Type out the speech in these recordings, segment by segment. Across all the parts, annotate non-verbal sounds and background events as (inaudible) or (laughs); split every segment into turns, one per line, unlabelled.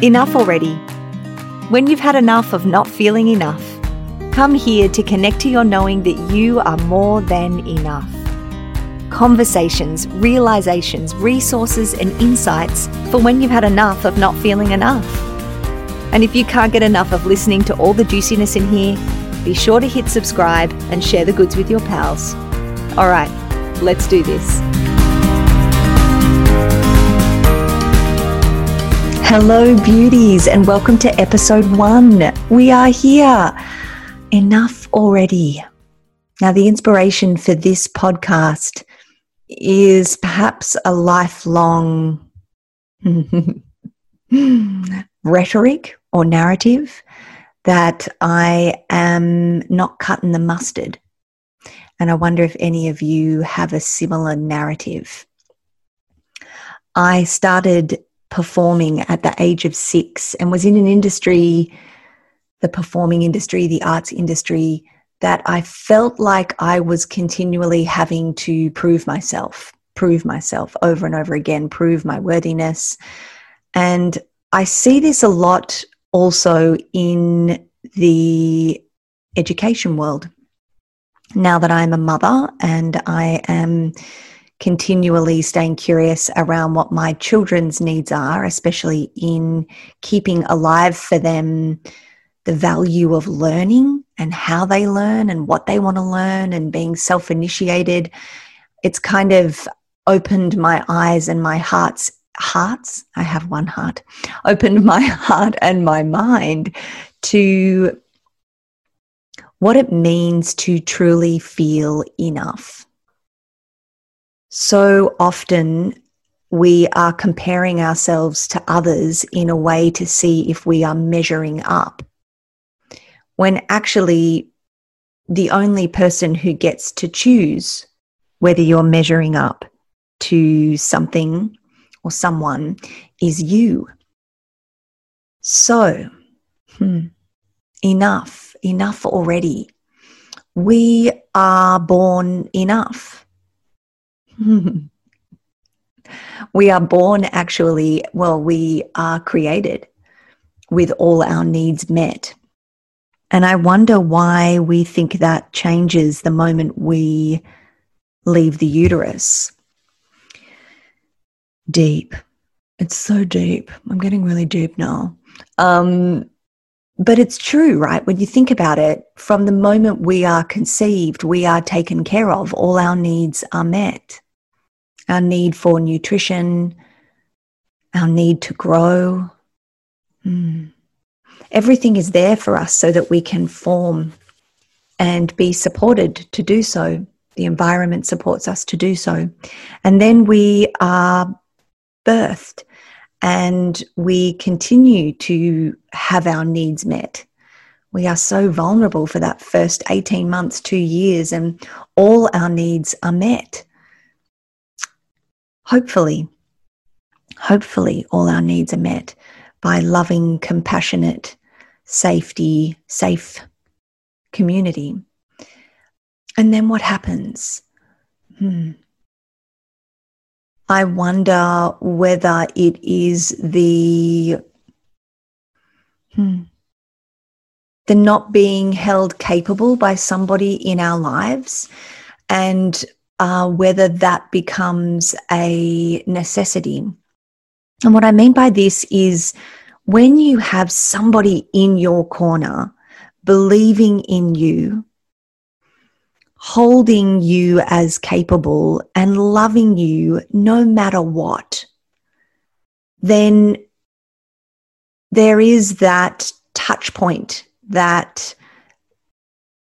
Enough already. When you've had enough of not feeling enough, come here to connect to your knowing that you are more than enough. Conversations, realizations, resources, and insights for when you've had enough of not feeling enough. And if you can't get enough of listening to all the juiciness in here, be sure to hit subscribe and share the goods with your pals. All right, let's do this. Hello, beauties, and welcome to episode one. We are here. Enough already. Now, the inspiration for this podcast is perhaps a lifelong (laughs) rhetoric or narrative that I am not cutting the mustard. And I wonder if any of you have a similar narrative. I started performing at the age of six and was in an industry, the performing industry, the arts industry, that I felt like I was continually having to prove myself, prove myself over and over again, prove my worthiness. And I see this a lot also in the education world. Now that I'm a mother and I am continually staying curious around what my children's needs are, especially in keeping alive for them the value of learning and how they learn and what they want to learn and being self initiated. It's kind of opened my eyes and my heart's hearts. I have one heart, opened my (laughs) heart and my mind to what it means to truly feel enough so often we are comparing ourselves to others in a way to see if we are measuring up. When actually, the only person who gets to choose whether you're measuring up to something or someone is you. So, hmm, enough, enough already. We are born enough (laughs) we are born actually, well, we are created with all our needs met. And I wonder why we think that changes the moment we leave the uterus. Deep. It's so deep. I'm getting really deep now. Um, but it's true, right? When you think about it, from the moment we are conceived, we are taken care of, all our needs are met our need for nutrition, our need to grow. Mm. Everything is there for us so that we can form and be supported to do so. The environment supports us to do so. And then we are birthed and we continue to have our needs met. We are so vulnerable for that first 18 months, two years, and all our needs are met hopefully, hopefully, all our needs are met by loving, compassionate, safety, safe community. And then what happens? Hmm. I wonder whether it is the hmm, the not being held capable by somebody in our lives and uh, whether that becomes a necessity. And what I mean by this is when you have somebody in your corner believing in you, holding you as capable, and loving you no matter what, then there is that touch point, that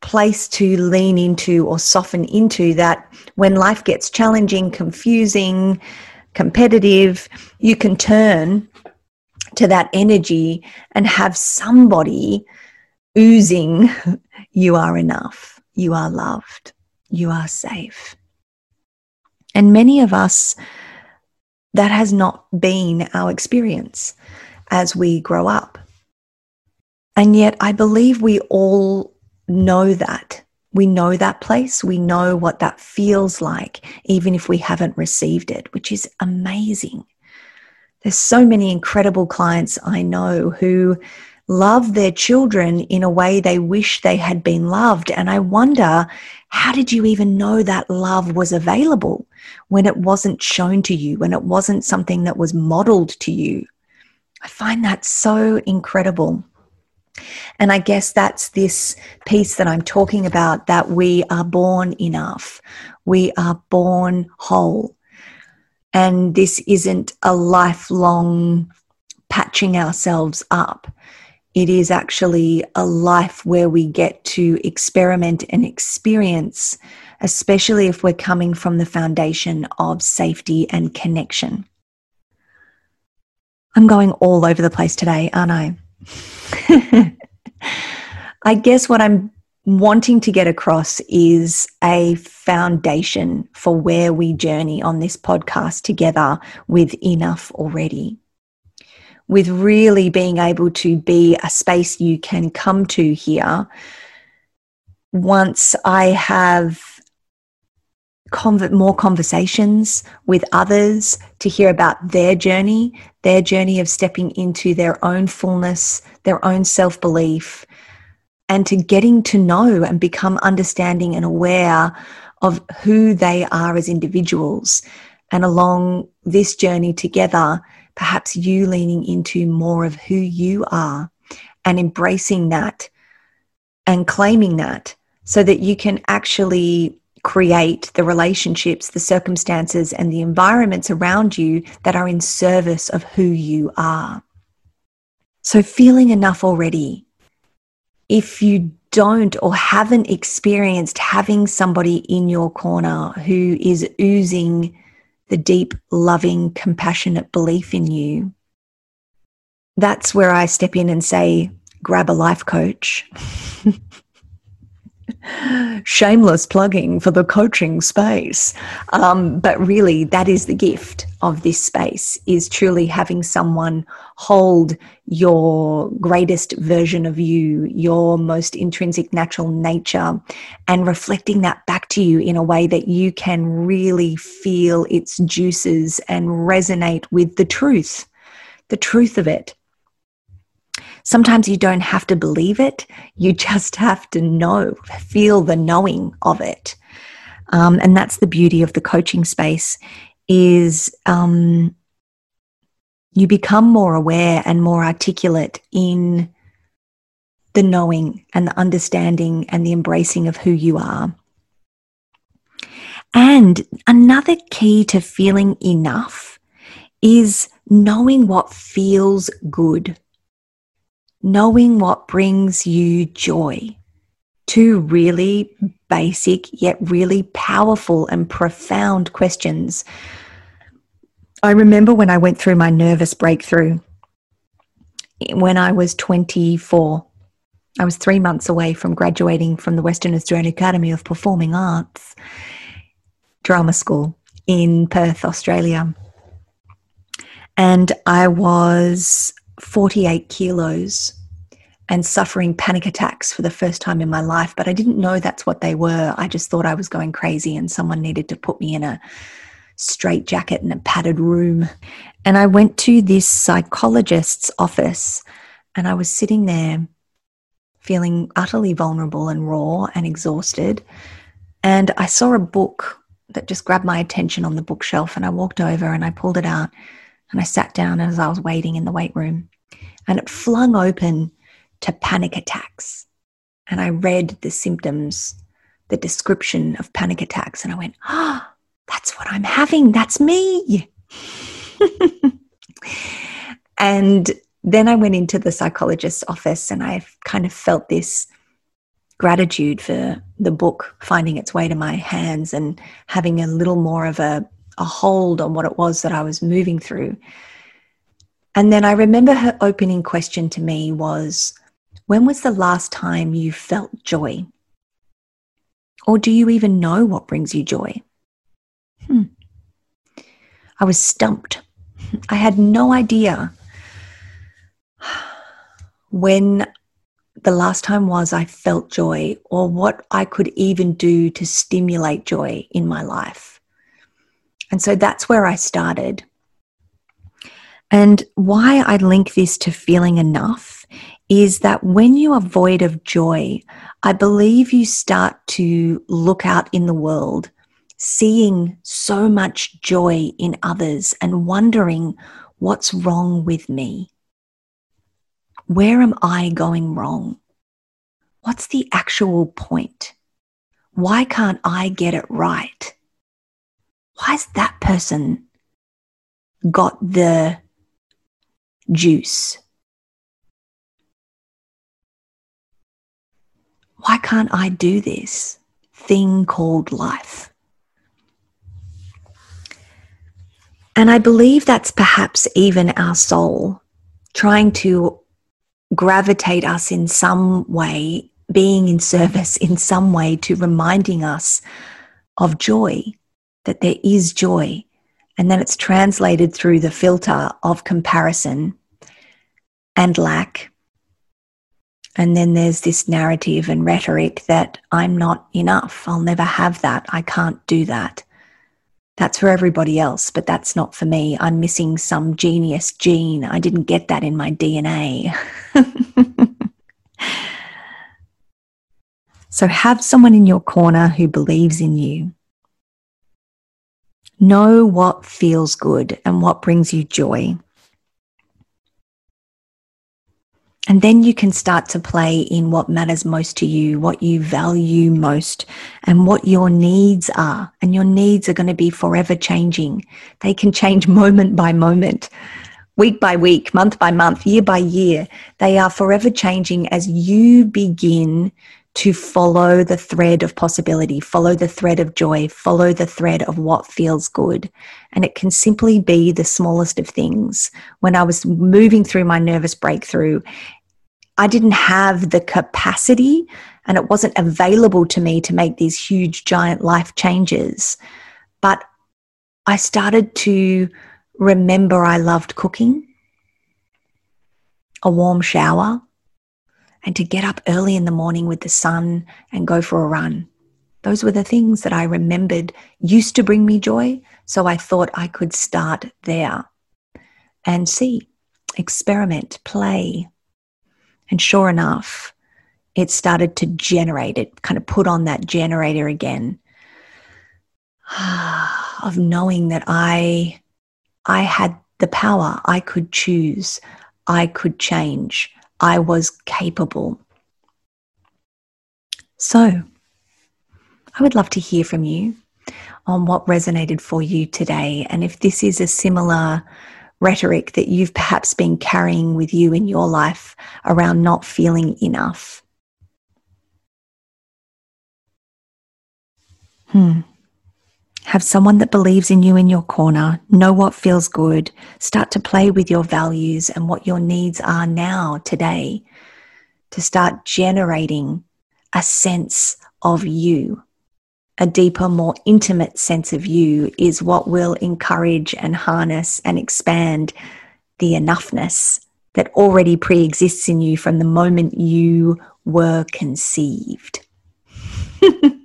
place to lean into or soften into that when life gets challenging, confusing, competitive, you can turn to that energy and have somebody oozing, (laughs) you are enough, you are loved, you are safe. And many of us, that has not been our experience as we grow up. And yet, I believe we all know that. We know that place. We know what that feels like, even if we haven't received it, which is amazing. There's so many incredible clients I know who love their children in a way they wish they had been loved. And I wonder, how did you even know that love was available when it wasn't shown to you, when it wasn't something that was modeled to you? I find that so incredible. And I guess that's this piece that I'm talking about that we are born enough, we are born whole. And this isn't a lifelong patching ourselves up. It is actually a life where we get to experiment and experience, especially if we're coming from the foundation of safety and connection. I'm going all over the place today, aren't I? (laughs) I guess what I'm wanting to get across is a foundation for where we journey on this podcast together with enough already. With really being able to be a space you can come to here once I have more conversations with others to hear about their journey, their journey of stepping into their own fullness, their own self belief, and to getting to know and become understanding and aware of who they are as individuals. And along this journey together, perhaps you leaning into more of who you are and embracing that and claiming that so that you can actually create the relationships, the circumstances, and the environments around you that are in service of who you are. So, feeling enough already. If you don't or haven't experienced having somebody in your corner who is oozing the deep, loving, compassionate belief in you, that's where I step in and say, grab a life coach. (laughs) Shameless plugging for the coaching space. Um, but really, that is the gift of this space is truly having someone hold your greatest version of you, your most intrinsic natural nature, and reflecting that back to you in a way that you can really feel its juices and resonate with the truth, the truth of it Sometimes you don't have to believe it, you just have to know, feel the knowing of it. Um, and that's the beauty of the coaching space is um, you become more aware and more articulate in the knowing and the understanding and the embracing of who you are. And another key to feeling enough is knowing what feels good knowing what brings you joy. Two really basic yet really powerful and profound questions. I remember when I went through my nervous breakthrough when I was 24. I was three months away from graduating from the Western Australian Academy of Performing Arts Drama School in Perth, Australia. And I was 48 kilos and suffering panic attacks for the first time in my life, but I didn't know that's what they were. I just thought I was going crazy and someone needed to put me in a straight jacket in a padded room. And I went to this psychologist's office and I was sitting there feeling utterly vulnerable and raw and exhausted. And I saw a book that just grabbed my attention on the bookshelf and I walked over and I pulled it out and I sat down as I was waiting in the wait room and it flung open to panic attacks. And I read the symptoms, the description of panic attacks, and I went, ah, oh, that's what I'm having. That's me. (laughs) and then I went into the psychologist's office and I kind of felt this gratitude for the book finding its way to my hands and having a little more of a, a hold on what it was that I was moving through. And then I remember her opening question to me was, When was the last time you felt joy? Or do you even know what brings you joy? Hmm. I was stumped. I had no idea when the last time was I felt joy or what I could even do to stimulate joy in my life. And so that's where I started. And why I link this to feeling enough is that when you are void of joy, I believe you start to look out in the world, seeing so much joy in others and wondering what's wrong with me. Where am I going wrong? What's the actual point? Why can't I get it right? Why's that person got the juice? Why can't I do this thing called life? And I believe that's perhaps even our soul trying to gravitate us in some way, being in service in some way to reminding us of joy, that there is joy. And then it's translated through the filter of comparison and lack. And then there's this narrative and rhetoric that I'm not enough. I'll never have that. I can't do that. That's for everybody else, but that's not for me. I'm missing some genius gene. I didn't get that in my DNA. (laughs) so have someone in your corner who believes in you. Know what feels good and what brings you joy. And then you can start to play in what matters most to you, what you value most, and what your needs are. And your needs are going to be forever changing. They can change (laughs) moment by moment, week by week, month by month, year by year. They are forever changing as you begin to follow the thread of possibility, follow the thread of joy, follow the thread of what feels good. And it can simply be the smallest of things. When I was moving through my nervous breakthrough, I didn't have the capacity and it wasn't available to me to make these huge, giant life changes. But I started to remember I loved cooking, a warm shower, and to get up early in the morning with the sun and go for a run. Those were the things that I remembered used to bring me joy. So I thought I could start there and see, experiment, play, and sure enough, it started to generate, it kind of put on that generator again (sighs) of knowing that I, I had the power, I could choose, I could change, I was capable. So, I would love to hear from you on what resonated for you today. And if this is a similar rhetoric that you've perhaps been carrying with you in your life around not feeling enough. Hmm. Have someone that believes in you in your corner, know what feels good, start to play with your values and what your needs are now, today, to start generating a sense of you a deeper, more intimate sense of you is what will encourage and harness and expand the enoughness that already pre exists in you from the moment you were conceived. (laughs)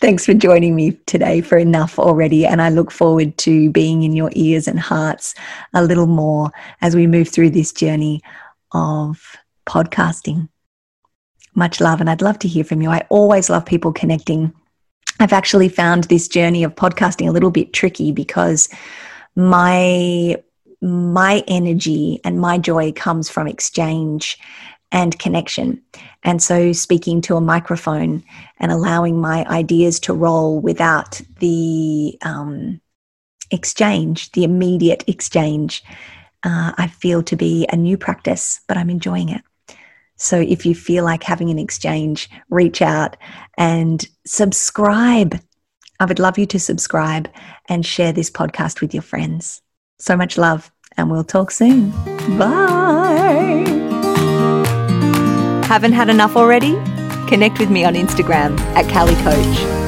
Thanks for joining me today for Enough Already. And I look forward to being in your ears and hearts a little more as we move through this journey of podcasting. Much love. And I'd love to hear from you. I always love people connecting I've actually found this journey of podcasting a little bit tricky because my my energy and my joy comes from exchange and connection. And so speaking to a microphone and allowing my ideas to roll without the um, exchange, the immediate exchange, uh, I feel to be a new practice, but I'm enjoying it. So if you feel like having an exchange, reach out and subscribe. I would love you to subscribe and share this podcast with your friends. So much love, and we'll talk soon. Bye. Haven't had enough already? Connect with me on Instagram at Cali Coach.